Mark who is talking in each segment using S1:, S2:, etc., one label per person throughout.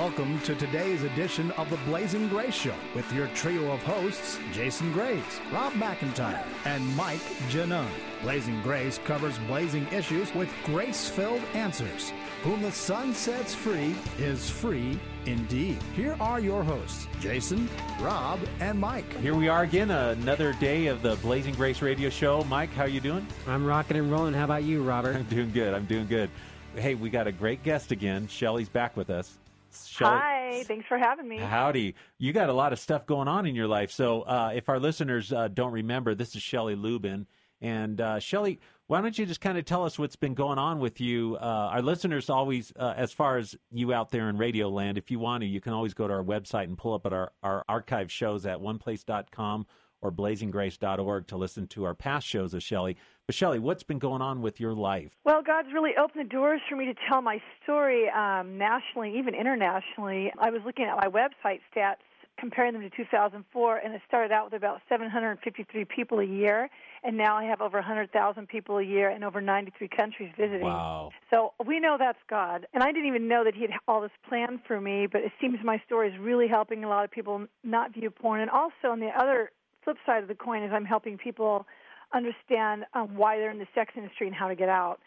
S1: Welcome to today's edition of the Blazing Grace Show with your trio of hosts, Jason Graves, Rob McIntyre, and Mike Genung. Blazing Grace covers blazing issues with grace filled answers. Whom the Son sets free is free indeed. Here are your hosts, Jason, Rob, and Mike.
S2: Here we are again, another day of the Blazing Grace radio show. Mike, how are you doing?
S3: I'm rocking and rolling. How about you, Robert?
S2: I'm doing good. I'm doing good. Hey, we got a great guest again. Shelly's back with us. Shelley,
S4: Hi, thanks for having me.
S2: Howdy. You got a lot of stuff going on in your life. So, uh, if our listeners uh, don't remember, this is Shelly Lubben. And uh, Shelly, why don't you just kind of tell us what's been going on with you? Uh, our listeners always, uh, as far as you out there in radio land, if you want to, you can always go to our website and pull up at our, our archive shows at oneplace.com or blazinggrace.org to listen to our past shows of Shelly. But Shelly, what's been going on with your life?
S4: Well, God's really opened the doors for me to tell my story um, nationally, even internationally. I was looking at my website stats, comparing them to 2004, and it started out with about 753 people a year, and now I have over 100,000 people a year and over 93 countries visiting.
S2: Wow.
S4: So we know that's God. And I didn't even know that He had all this planned for me, but it seems my story is really helping a lot of people not view porn. And also, on the other flip side of the coin, is I'm helping people understand um, why they're in the sex industry and how to get out.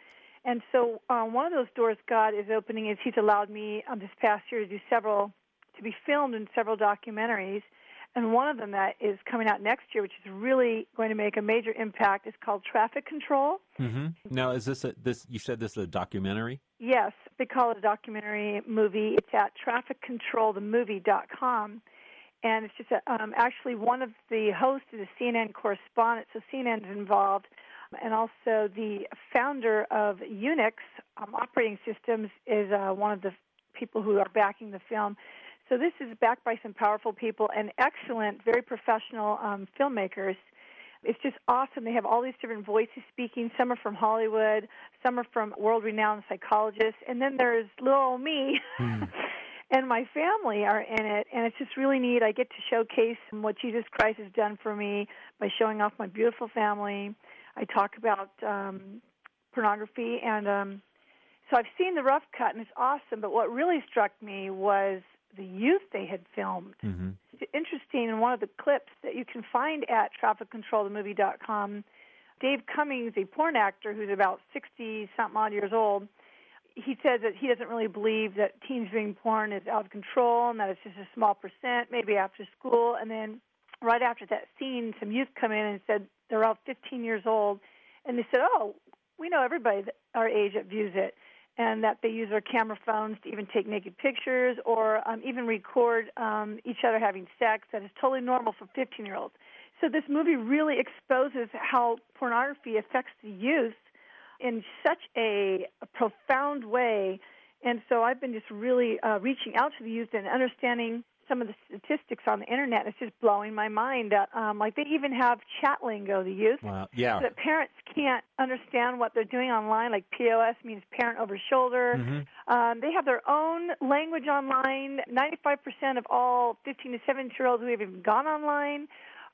S4: And so, um, one of those doors God is opening is He's allowed me um, this past year to do several, to be filmed in several documentaries. And one of them that is coming out next year, which is really going to make a major impact, is called Traffic Control.
S2: Mm-hmm. Now, is this a, this? You said this is a documentary?
S4: Yes, they call it a documentary movie. It's at trafficcontrolthemovie.com and it's just a, um, actually one of the hosts is a CNN correspondent, so CNN is involved, and also the founder of Unix um, operating systems is uh, one of the people who are backing the film. So this is backed by some powerful people and excellent, very professional um, filmmakers. It's just awesome. They have all these different voices speaking. Some are from Hollywood, some are from world-renowned psychologists, and then there's little old me. Mm. and my family are in it and it's just really neat. I get to showcase what jesus christ has done for me by showing off my beautiful family. I talk about um pornography and um so i've seen the rough cut and it's awesome but what really struck me was the youth they had filmed.
S2: Mm-hmm.
S4: it's interesting in one of the clips that you can find at trafficcontrolthemovie.com dave cummings a porn actor who's about sixty something odd years old he says that he doesn't really believe that teens viewing porn is out of control and that it's just a small percent, maybe after school. And then right after that scene, some youth come in and said they're all 15 years old, and they said, "Oh, we know everybody our age that views it." And that they use their camera phones to even take naked pictures or um, even record um, each other having sex. That is totally normal for 15 year olds. So this movie really exposes how pornography affects the youth in such a, a profound way. And so I've been just really uh, reaching out to the youth and understanding some of the statistics on the internet. It's just blowing my mind. that, um, like they even have chat lingo, the youth.
S2: Wow. Yeah.
S4: So that parents can't understand what they're doing online. Like POS means parent over shoulder.
S2: Mm-hmm.
S4: Um, they have their own language online. 95% of all 15 to 17 year olds who have even gone online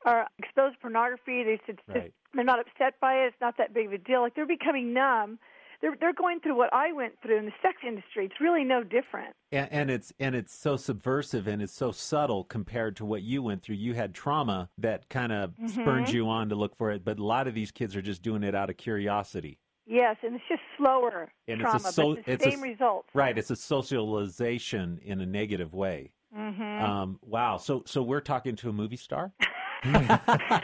S4: are exposed to pornography. They said
S2: right.
S4: they're not upset by it. It's not that big of a deal. Like they're becoming numb. They're they're going through what I went through in the sex industry. It's really no different.
S2: And, and it's and it's so subversive and it's so subtle compared to what you went through. You had trauma that kind of
S4: mm-hmm.
S2: spurred you on to look for it, but a lot of these kids are just doing it out of curiosity.
S4: Yes, and it's just slower
S2: and
S4: trauma,
S2: it's a so,
S4: but the
S2: it's
S4: same
S2: a,
S4: results.
S2: Right, it's a socialization in a negative way.
S4: Mm-hmm.
S2: Um, wow. So so we're talking to a movie star.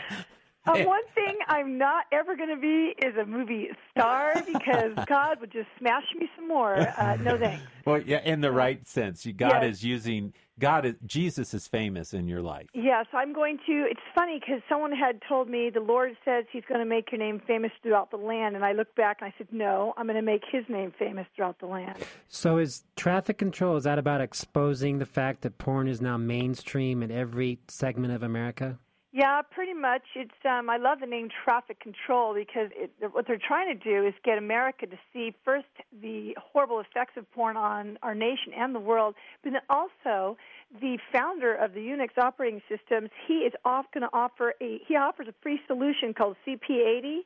S4: Uh, one thing I'm not ever going to be is a movie star because God would just smash me some more. Uh, no thanks.
S2: Well, yeah, in the right sense, you, God
S4: Yes.
S2: is using God. Is, Jesus is famous in your life.
S4: Yes, I'm going to. It's funny because someone had told me the Lord says He's going to make your name famous throughout the land, and I looked back and I said, No, I'm going to make His name famous throughout the land.
S3: So is traffic control is that about exposing the fact that porn is now mainstream in every segment of America?
S4: Yeah, pretty much. It's um, I love the name traffic control because it, what they're trying to do is get America to see first the horrible effects of porn on our nation and the world, but then also the founder of the Unix operating systems. He is off going to offer a he offers a free solution called CP80,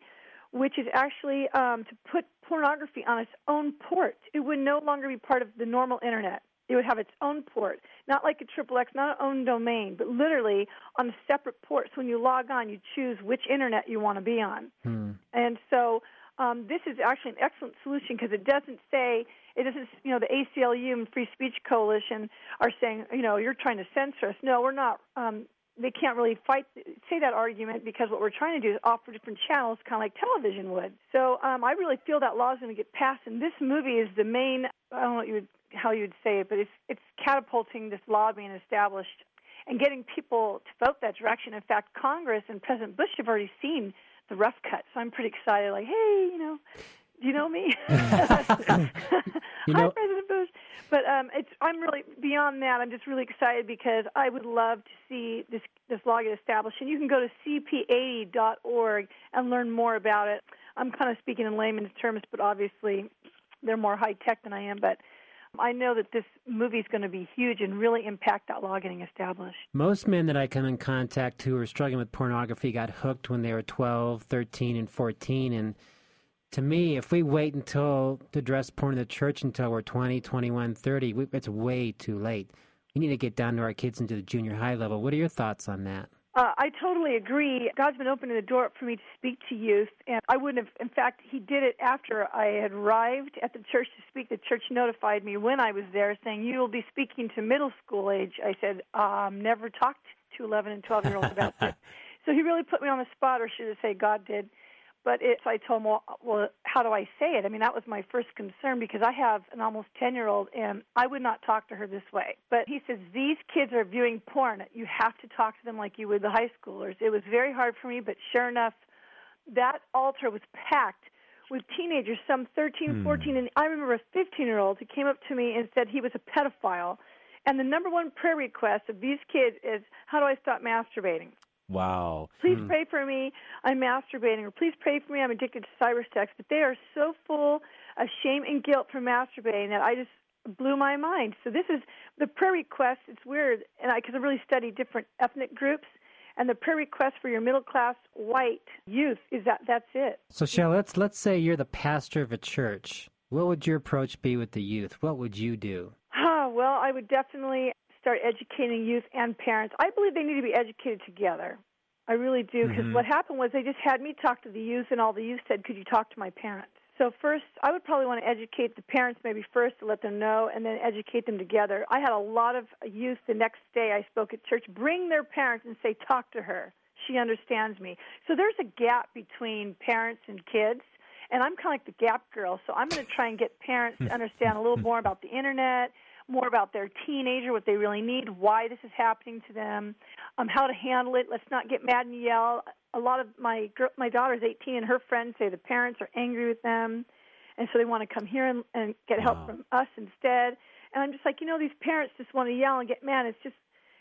S4: which is actually um, to put pornography on its own port. It would no longer be part of the normal internet. It would have its own port, not like a triple X, not an own domain, but literally on a separate port. So when you log on, you choose which internet you want to be on.
S3: Hmm.
S4: And so um, this is actually an excellent solution because it doesn't say it doesn't. You know, the ACLU and Free Speech Coalition are saying, you know, you're trying to censor us. No, we're not. Um, they can't really fight say that argument because what we're trying to do is offer different channels, kind of like television would. So um, I really feel that law is going to get passed, and this movie is the main. I don't know you would, how you would say it, but it's it's catapulting this law being established and getting people to vote that direction. In fact, Congress and President Bush have already seen the rough cut, so I'm pretty excited. Like, hey, you know, you know me?
S3: You
S4: Hi, President Bush. But um, it's I'm really beyond that. I'm just really excited because I would love to see this this law get established. And you can go to cp80.org and learn more about it. I'm kind of speaking in layman's terms, but obviously they're more high tech than I am. But I know that this movie is going to be huge and really impact that law getting established.
S3: Most men that I come in contact who are struggling with pornography got hooked when they were 12, 13, and 14. And to me, if we wait until to address porn in the church until we're 20, 21, 30, we, it's way too late. We need to get down to our kids into the junior high level. What are your thoughts on that?
S4: Uh, I totally agree. God's been opening the door for me to speak to youth, and I wouldn't have. In fact, He did it after I had arrived at the church to speak. The church notified me when I was there, saying you will be speaking to middle school age. I said, um, never talked to 11 and 12 year olds about this. So He really put me on the spot, or should I say, God did. But it's, I told him, well, well, how do I say it? I mean, that was my first concern because I have an almost 10 year old and I would not talk to her this way. But he says, these kids are viewing porn. You have to talk to them like you would the high schoolers. It was very hard for me, but sure enough, that altar was packed with teenagers, some 13, hmm. 14. And I remember a 15 year old who came up to me and said he was a pedophile. And the number one prayer request of these kids is, how do I stop masturbating?
S2: Wow.
S4: Please pray for me. I'm masturbating, or please pray for me. I'm addicted to cybersex. But they are so full of shame and guilt for masturbating that I just blew my mind. So this is the prayer request. It's weird, and I because I really study different ethnic groups, and the prayer request for your middle class white youth is that that's it.
S3: So, Shell, let's let's say you're the pastor of a church. What would your approach be with the youth? What would you do?
S4: Ah, well, I would definitely start educating youth and parents. I believe they need to be educated together. I really do because mm-hmm. what happened was they just had me talk to the youth, and all the youth said, "Could you talk to my parents?" So first, I would probably want to educate the parents maybe first to let them know, and then educate them together. I had a lot of youth the next day I spoke at church bring their parents and say, "Talk to her. She understands me." So there's a gap between parents and kids. And I'm kind of like the gap girl, so I'm going to try and get parents to understand a little more about the internet, more about their teenager, what they really need, why this is happening to them, um, how to handle it. Let's not get mad and yell. A lot of my girl, my daughter's 18, and her friends say the parents are angry with them, and so they want to come here and, and get help
S2: Wow.
S4: from us instead. And I'm just like, you know, these parents just want to yell and get mad. It's just,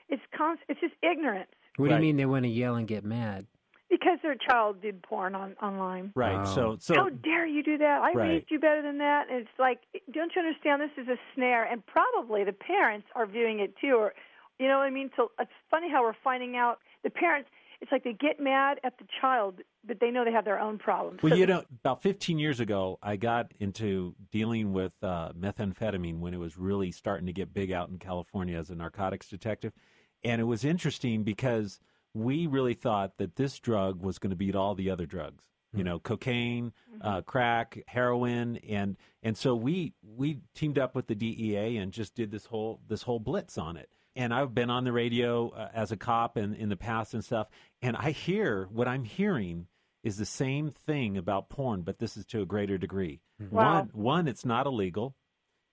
S4: it's const- it's just ignorance
S3: What do you mean they want to yell and get mad?
S4: Because their child did porn on online.
S2: Right.
S3: Wow.
S2: So so
S4: How dare you do that? I
S2: Right.
S4: raised you better than that. And it's like, don't you understand? This is a snare, and probably the parents are viewing it too. Or, you know what I mean? So it's funny how we're finding out the parents. It's like they get mad at the child, but they know they have their own problems.
S2: Well,
S4: So
S2: you
S4: the-
S2: know, about 15 years ago, I got into dealing with uh, methamphetamine when it was really starting to get big out in California as a narcotics detective. And it was interesting because we really thought that this drug was going to beat all the other drugs. You know, cocaine, uh, crack, heroin, and and so we we teamed up with the DEA and just did this whole this whole blitz on it. And I've been on the radio uh, as a cop and in the past and stuff, and I hear what I'm hearing is the same thing about porn, but this is to a greater degree.
S4: Wow.
S2: One, one, it's not illegal.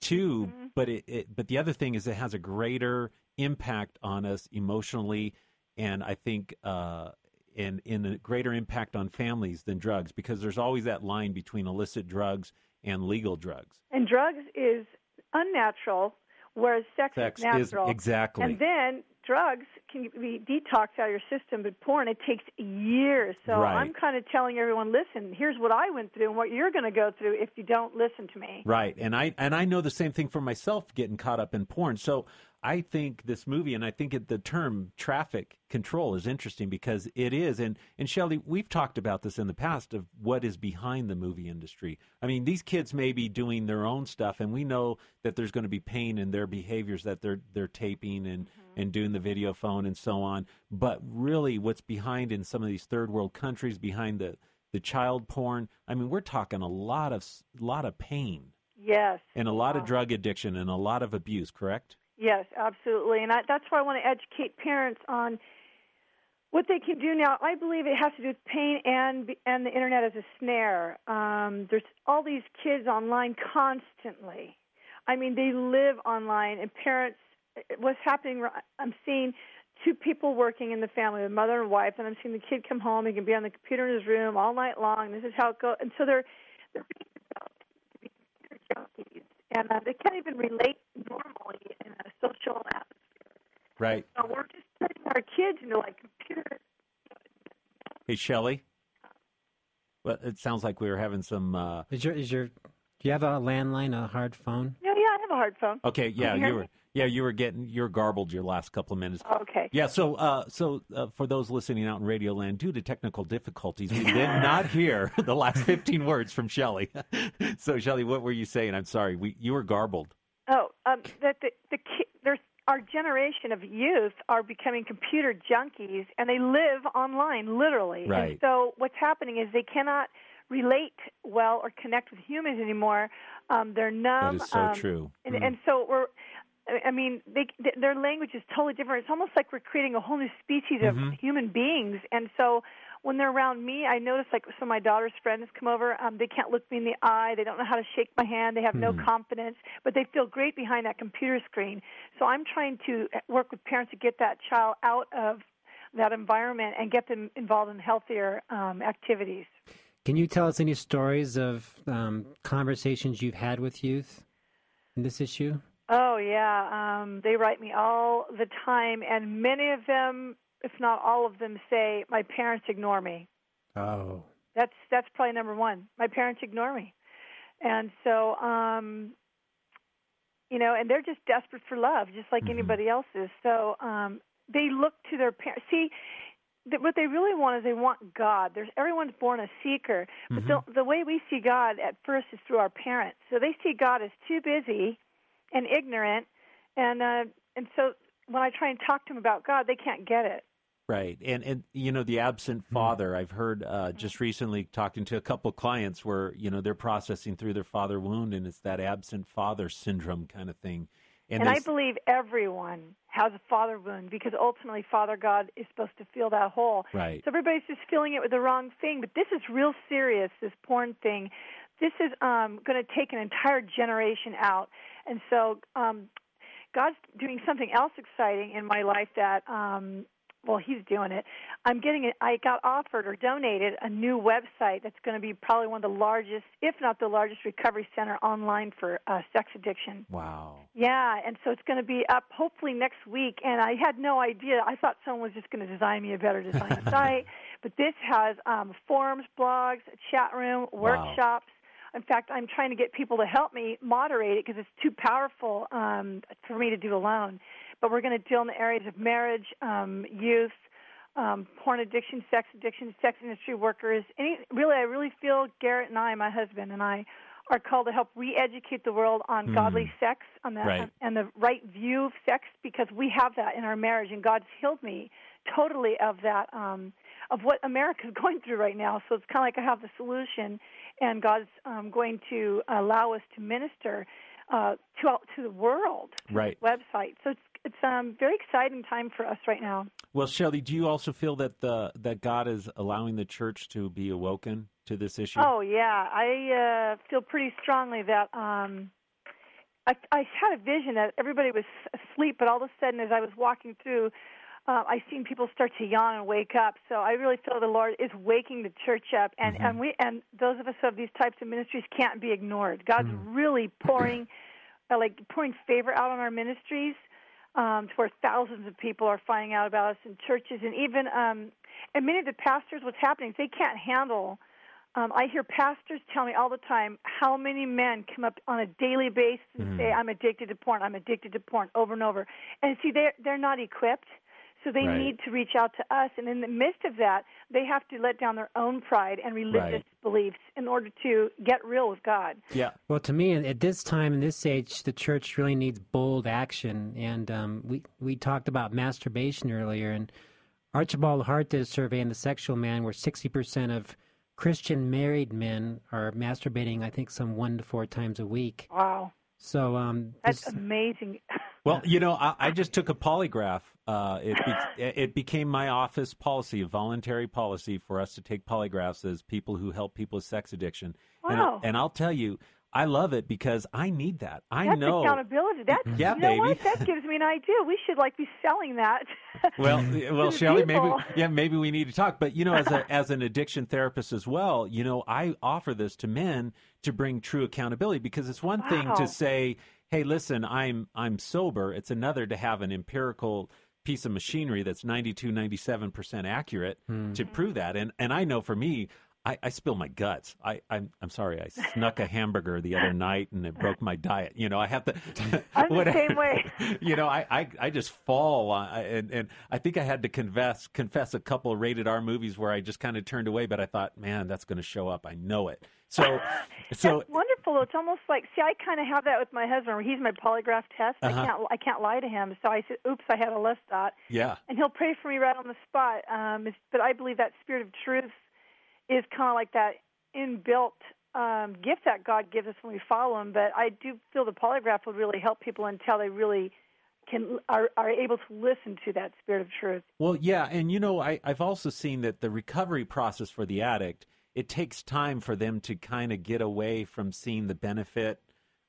S2: 2 but it, it, but the other thing is it has a greater impact on us emotionally, and I think uh, in in a greater impact on families than drugs because there's always that line between illicit drugs and legal drugs.
S4: and drugs is unnatural, whereas sex,
S2: Sex
S4: is
S2: is
S4: natural.
S2: exactly
S4: And then drugs can be detoxed out of your system, but porn it takes years. So
S2: Right.
S4: I'm kind of telling everyone, listen, here's what I went through and what you're going to go through if you don't listen to me.
S2: Right, and I and I know the same thing for myself, getting caught up in porn. So I think this movie, and I think it, the term traffic control is interesting because it is. And, and Shelley, we've talked about this in the past of what is behind the movie industry. I mean, these kids may be doing their own stuff, and we know that there's going to be pain in their behaviors that they're, they're taping and, mm-hmm. and doing the video phone and so on. But really, what's behind in some of these third world countries, behind the, the child porn, I mean, we're talking a lot of, lot of pain.
S4: Yes.
S2: And a lot wow. of drug addiction and a lot of abuse, correct?
S4: Yes, absolutely. And I, that's why I want to educate parents on what they can do now. I believe it has to do with pain and and the internet as a snare. Um, there's all these kids online constantly. I mean, they live online, and parents. What's happening? I'm seeing two people working in the family, a mother and wife, and I'm seeing the kid come home. He can be on the computer in his room all night long. This is how it goes, and so they're they're junkies and uh, they can't even relate a social atmosphere.
S2: Right.
S4: So we're just putting our kids into like computer.
S2: Hey, Shelly. Well, it sounds like we were having some. Uh...
S3: Is your is your do you have a landline, a hard phone?
S4: Yeah, yeah, I have a hard phone.
S2: Okay, yeah, you were. Yeah, you were getting you're garbled your last couple of minutes.
S4: Okay.
S2: Yeah, so uh, so uh, for those listening out in Radio Land, due to technical difficulties, we did not hear the last 15 words from Shelly. so Shelly, what were you saying? I'm sorry, we you were garbled.
S4: Oh, um, that the the there's our generation of youth are becoming computer junkies, and they live online literally.
S2: Right.
S4: And so what's happening is they cannot relate well or connect with humans anymore. Um, they're numb.
S2: That is so
S4: um,
S2: true.
S4: And,
S2: mm.
S4: and so we're I mean, they, their language is totally different. It's almost like we're creating a whole new species of
S2: mm-hmm.
S4: human beings. And so when they're around me, I notice like some of my daughter's friends come over. Um, they can't look me in the eye. They don't know how to shake my hand. They have mm-hmm. no confidence, but they feel great behind that computer screen. So I'm trying to work with parents to get that child out of that environment and get them involved in healthier um, activities.
S3: Can you tell us any stories of um, conversations you've had with youth in this issue?
S4: Oh yeah, um, they write me all the time, and many of them, if not all of them, say my parents ignore me.
S3: Oh,
S4: that's that's probably number one. My parents ignore me, and so um, you know, and they're just desperate for love, just like mm-hmm. anybody else is. So um, they look to their parents. See, what they really want is they want God. There's everyone's born a seeker, but mm-hmm. the, the way we see God at first is through our parents. So they see God as too busy and ignorant, and uh, and so when I try and talk to them about God, they can't get it.
S2: Right, and and you know the absent hmm. father. Mm. I've heard uh, just recently talking to a couple of clients where you know they're processing through their father wound, and it's that absent father syndrome kind of thing.
S4: And, and I believe everyone has a father wound because ultimately Father God is supposed to fill that hole.
S2: Right.
S4: So everybody's just filling it with the wrong thing. But this is real serious. This porn thing. This is um, going to take an entire generation out. And so um, God's doing something else exciting in my life that um, well, he's doing it. I'm getting it. I got offered or donated a new website that's going to be probably one of the largest, if not the largest, recovery center online for uh, sex addiction.
S2: Wow.
S4: Yeah, and so it's going to be up hopefully next week. And I had no idea. I thought someone was just going to design me a better design site, but this has um, forums, blogs, a chat room, workshops. In fact, I'm trying to get people to help me moderate it because it's too powerful um, for me to do alone. But we're going to deal in the areas of marriage, um, youth, um, porn addiction, sex addiction, sex industry workers. Any, really, I really feel Garrett and I, my husband and I, are called to help re-educate the world on mm. godly sex, on that,
S2: right.
S4: and the right view of sex, because we have that in our marriage, and God's healed me totally of that, um, of what America's going through right now. So it's kind of like I have the solution, and God's um, going to allow us to minister uh, to to the world.
S2: Right.
S4: Website. So it's it's a um, very exciting time for us right now.
S2: Well, Shelley, do you also feel that the that God is allowing the church to be awoken to this issue?
S4: Oh yeah, I uh, feel pretty strongly that. Um, I, I had a vision that everybody was asleep, but all of a sudden, as I was walking through, uh, I've seen people start to yawn and wake up. So I really feel the Lord is waking the church up, and
S2: mm-hmm.
S4: and we and those of us who have these types of ministries can't be ignored. God's
S2: mm-hmm.
S4: really pouring, uh, like pouring favor out on our ministries, um, to where thousands of people are finding out about us in churches, and even um, and many of the pastors. What's happening they can't handle Um, I hear pastors tell me all the time how many men come up on a daily basis and
S2: Mhm.
S4: say, "I'm addicted to porn. I'm addicted to porn," over and over. And see, they're they're not equipped, so they
S2: Right.
S4: need to reach out to us. And in the midst of that, they have to let down their own pride and religious
S2: Right.
S4: beliefs in order to get real with God.
S2: Yeah.
S3: Well, to me, at this time, in this age, the church really needs bold action. And um, we we talked about masturbation earlier, and Archibald Hart did a survey in the Sexual Man where sixty percent of Christian married men are masturbating. I think some one to four times a week.
S4: Wow,
S3: So um,
S4: that's
S3: this-
S4: amazing.
S2: Well, you know, I, I just took a polygraph. Uh, it be, it became my office policy, a voluntary policy for us to take polygraphs as people who help people with sex addiction. And,
S4: Wow.
S2: and I'll tell you, I love it because I need that. I
S4: That's
S2: know.
S4: accountability. That's
S2: Yeah,
S4: you know
S2: baby.
S4: what? That gives me an idea. We should like be selling that.
S2: Well, well,
S4: to
S2: Shelley, maybe yeah, maybe we need to talk. But you know, as a as an addiction therapist as well, you know, I offer this to men to bring true accountability because it's one thing to say, "Hey, listen, I'm I'm sober." It's another to have an empirical piece of machinery that's 92 97% accurate hmm. to prove that. And and I know for me, I, I spill my guts. I, I'm I'm sorry. I snuck a hamburger the other night and it broke my diet. You know, I have to.
S4: I'm the same way.
S2: you know, I, I, I just fall on, and and I think I had to confess confess a couple of rated R movies where I just kind of turned away, but I thought, man, that's going to show up. I know it. So, so
S4: That's wonderful. It's almost like see, I kind of have that with my husband. Where he's my polygraph test.
S2: Uh-huh.
S4: I can't I can't lie to him. So I said, "Oops, I had a left dot,"
S2: yeah,
S4: and he'll pray for me right on the spot. Um, but I believe that spirit of truth is kind of like that inbuilt um, gift that God gives us when we follow Him. But I do feel the polygraph would really help people until they really can are, are able to listen to that spirit of truth.
S2: Well, yeah, and you know, I, I've also seen that the recovery process for the addict it takes time for them to kind of get away from seeing the benefit,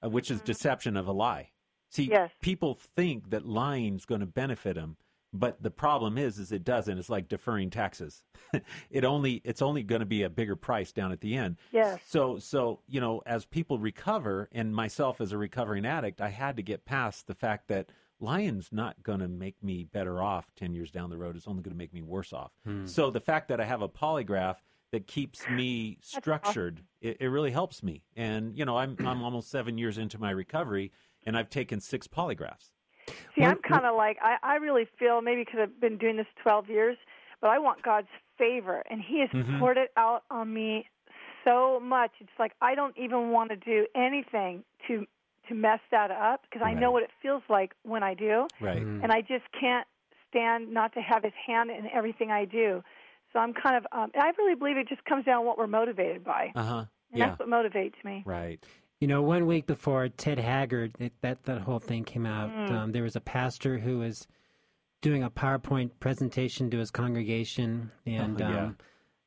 S2: uh, which is deception of a lie. See,
S4: Yes.
S2: people think that lying's going to benefit them, but the problem is, is it doesn't. It's like deferring taxes. it only it's only going to be a bigger price down at the end.
S4: Yes.
S2: So, so you know, as people recover, and myself as a recovering addict, I had to get past the fact that lying's not going to make me better off 10 years down the road. It's only going to make me worse off. Hmm. So the fact that I have a polygraph that keeps me structured, it, it really helps me. And, you know, I'm, I'm almost seven years into my recovery and I've taken six polygraphs.
S4: See,
S3: Well,
S4: I'm kind of like I, I really feel maybe because I've been doing this 12 years, but I want God's favor, and He has
S2: Mhm.
S4: poured it out on me so much. It's like I don't even want to do anything to to mess that up because I know what it feels like when I do,
S2: Right.
S3: Mm.
S4: and I just can't stand not to have His hand in everything I do. So I'm kind of, um, I really believe it just comes down to what we're motivated by,
S2: Uh huh.
S4: and
S2: Yeah.
S4: that's what motivates me.
S2: Right.
S3: You know, one week before Ted Haggard, it, that that whole thing came out,
S4: Mm.
S3: um, there was a pastor who was doing a PowerPoint presentation to his congregation, and
S2: Oh, yeah.
S3: um,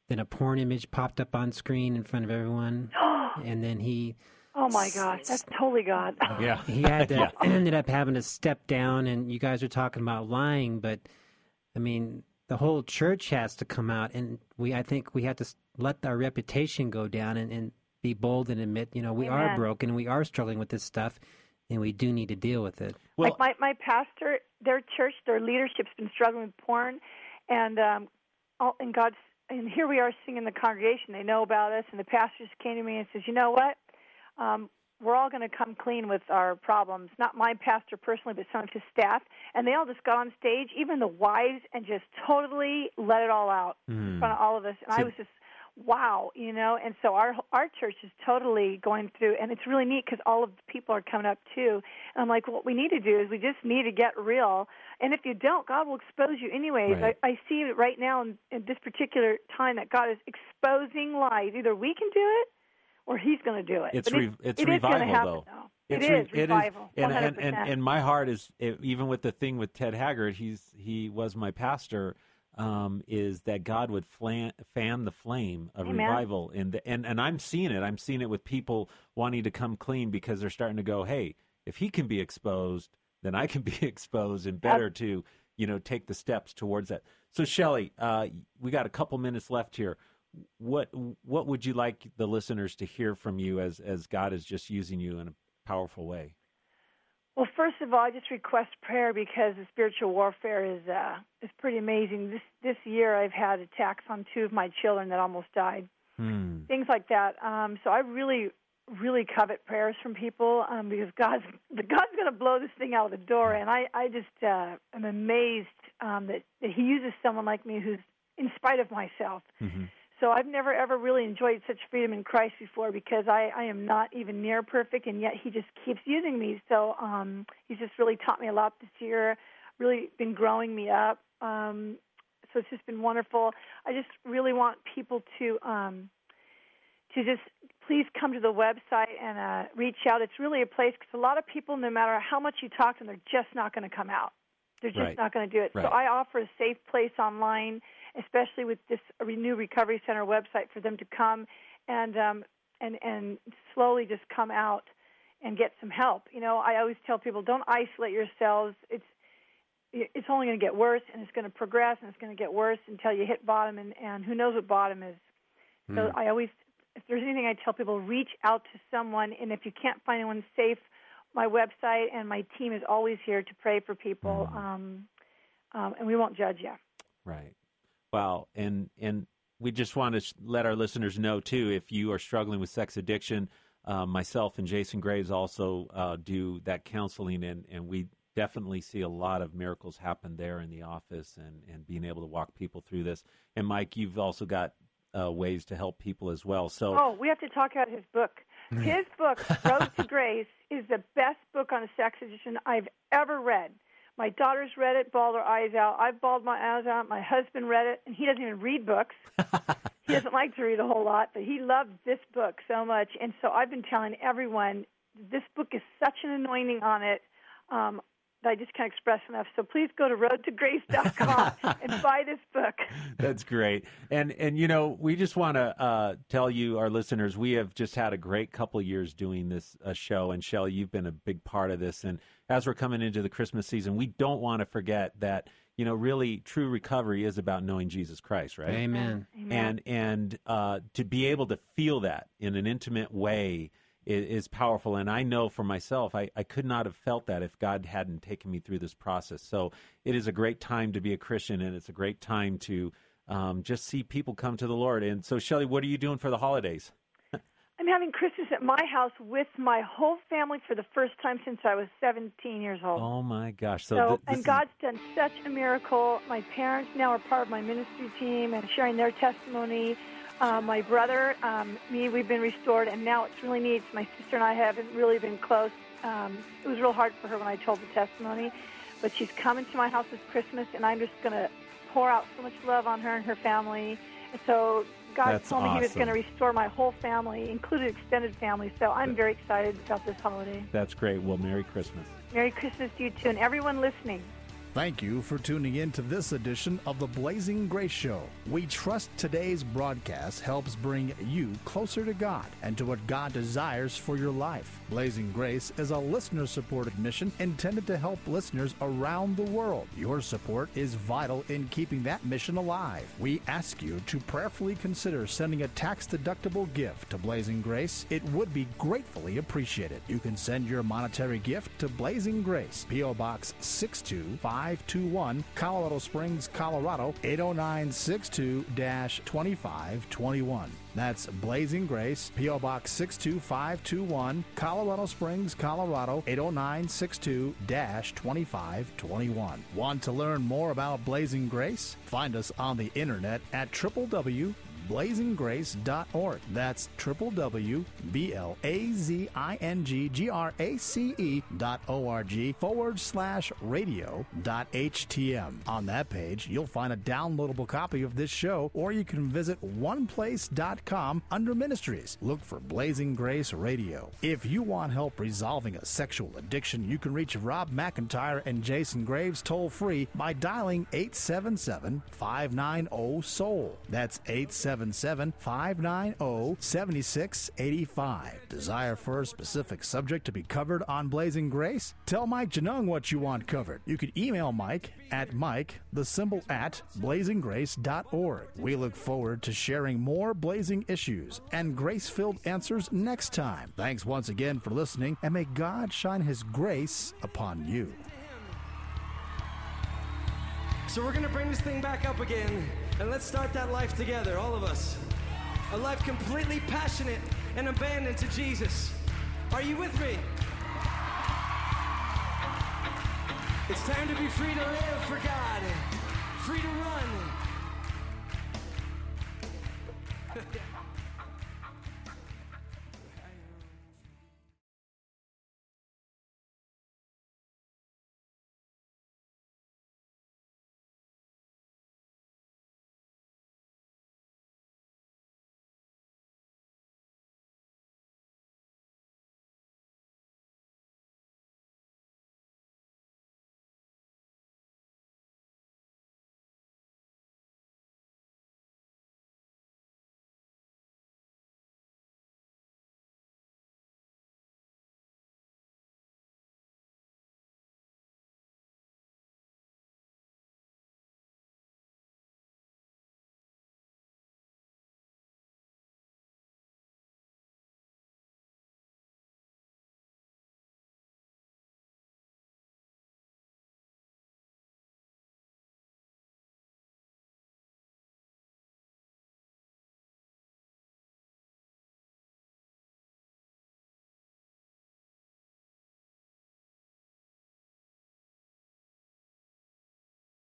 S3: then a porn image popped up on screen in front of everyone, and then he
S4: Oh my gosh, that's totally God.
S2: Yeah.
S3: he had to
S2: Yeah.
S3: ended up having to step down. And you guys are talking about lying, but I mean, the whole church has to come out, and we I think we have to let our reputation go down and, and be bold and admit, you know, we are
S4: Amen.
S3: broken, we are struggling with this stuff, and we do need to deal with it.
S2: Well,
S4: like my my pastor, their church, their leadership's been struggling with porn, and um, all, and God's and here we are singing the congregation. They know about us, and the pastor just came to me and says, "You know what? Um, we're all going to come clean with our problems. Not my pastor personally, but some of his staff." And they all just got on stage, even the wives, and just totally let it all out in front of all of us. And
S2: So-
S4: I was just wow, you know. And so our our church is totally going through, and it's really neat because all of the people are coming up too. And I'm like, what we need to do is we just need to get real. And if you don't, God will expose you anyways.
S2: Right.
S4: I, I see it right now in, in this particular time that God is exposing lies. Either we can do it, or He's going to do it.
S2: It's re- it's
S4: it is gonna
S2: revival,
S4: happen,
S2: though.
S4: It
S2: It's
S4: is
S2: re-
S4: revival.
S2: and, and, and,
S4: 100%.
S2: and my heart is even with the thing with Ted Haggard. He's he was my pastor. Um, is that God would flan, fan the flame of
S4: Amen.
S2: revival, and and and I'm seeing it. I'm seeing it with people wanting to come clean because they're starting to go, hey, if he can be exposed, then I can be exposed, and better to you know take the steps towards that. So Shelley, uh, we got a couple minutes left here. What what would you like the listeners to hear from you as as God is just using you in a powerful way?
S4: Well, first of all, I just request prayer because the spiritual warfare is uh, is pretty amazing. This this year, I've had attacks on two of my children that almost died,
S2: Hmm.
S4: things like that. Um, so I really, really covet prayers from people um, because God's God's going to blow this thing out of the door, and I I just uh, am amazed um, that that He uses someone like me who's in spite of myself.
S2: Mm-hmm.
S4: So I've never ever really enjoyed such freedom in Christ before because I, I am not even near perfect, and yet He just keeps using me. So um, He's just really taught me a lot this year, really been growing me up. Um, so it's just been wonderful. I just really want people to um, to just please come to the website and uh, reach out. It's really a place because a lot of people, no matter how much you talk to them, they're just not going to come out. They're just
S2: Right.
S4: not going to do it.
S2: Right.
S4: So I offer a safe place online, especially with this new Recovery Center website, for them to come and um, and and slowly just come out and get some help. You know, I always tell people, don't isolate yourselves. It's it's only going to get worse, and it's going to progress, and it's going to get worse until you hit bottom, and and who knows what bottom is. So I always, if there's anything I tell people, reach out to someone, and if you can't find anyone safe, my website and my team is always here to pray for people, um, um, and we won't judge you.
S2: Right. Wow. And and we just want to let our listeners know too, if you are struggling with sex addiction, uh, myself and Jason Graves also uh, do that counseling, and and we definitely see a lot of miracles happen there in the office, and and being able to walk people through this. And Mike, you've also got uh, ways to help people as well. So
S4: Oh, we have to talk about his book. His book, Road to Grace, is the best book on a sex addiction I've ever read. My daughter's read it, bawled her eyes out. I've bawled my eyes out. My husband read it, and he doesn't even read books. he doesn't like to read a whole lot, but he loved this book so much. And so I've been telling everyone this book is such an anointing on it. Um, I just can't express enough. So please go to roadtograce.com and buy this book.
S2: That's great. And and you know, we just want to uh, tell you, our listeners, we have just had a great couple years doing this uh, show. And Shell, you've been a big part of this. And as we're coming into the Christmas season, we don't want to forget that you know, really, true recovery is about knowing Jesus Christ, right?
S3: Amen.
S4: Amen.
S2: and and uh, to be able to feel that in an intimate way is, is powerful. And I know for myself, I, I could not have felt that if God hadn't taken me through this process. So it is a great time to be a Christian, and it's a great time to um, just see people come to the Lord. And so, Shelly, what are you doing for the holidays?
S4: I'm having Christmas at my house with my whole family for the first time since I was 17 years old.
S2: Oh my gosh! So,
S4: so,
S2: th-
S4: and
S2: is-
S4: God's done such a miracle. My parents now are part of my ministry team and sharing their testimony. Uh, my brother, um, me, we've been restored, and now it's really neat. My sister and I haven't really been close. Um, it was real hard for her when I told the testimony, but she's coming to my house this Christmas, and I'm just going to pour out so much love on her and her family. And so God
S2: That's
S4: told me He was going to restore my whole family, including extended family. So I'm very excited about this holiday.
S2: that's great. Well, Merry Christmas.
S4: Merry Christmas to you too, and everyone listening.
S1: Thank you for tuning in to this edition of the Blazing Grace Show. We trust today's broadcast helps bring you closer to God and to what God desires for your life. Blazing Grace is a listener supported mission intended to help listeners around the world. Your support is vital in keeping that mission alive. We ask you to prayerfully consider sending a tax deductible gift to Blazing Grace. It would be gratefully appreciated. You can send your monetary gift to Blazing Grace, P.O. Box 62521, Colorado Springs, Colorado 80962 2521. That's Blazing Grace, P.O. Box 62521, Colorado Springs, Colorado 80962 2521. Want to learn more about Blazing Grace? Find us on the internet at www blazinggrace.org. That's www.blazinggrace.org forward slash radio dot htm. On that page, you'll find a downloadable copy of this show, or you can visit oneplace.com under ministries. Look for Blazing Grace Radio. If you want help resolving a sexual addiction, you can reach Rob McIntyre and Jason Graves toll free by dialing 877 590 SOUL. That's 877 590 7685. Desire for a specific subject to be covered on Blazing Grace? Tell Mike Genung what you want covered. You can email Mike at Mike, the symbol at blazinggrace.org. We look forward to sharing more blazing issues and grace filled answers next time. Thanks once again for listening, and may God shine His grace upon you.
S5: So we're gonna bring this thing back up again, and let's start that life together, all of us. A life completely passionate and abandoned to Jesus. Are you with me? It's time to be free to live for God, free to run,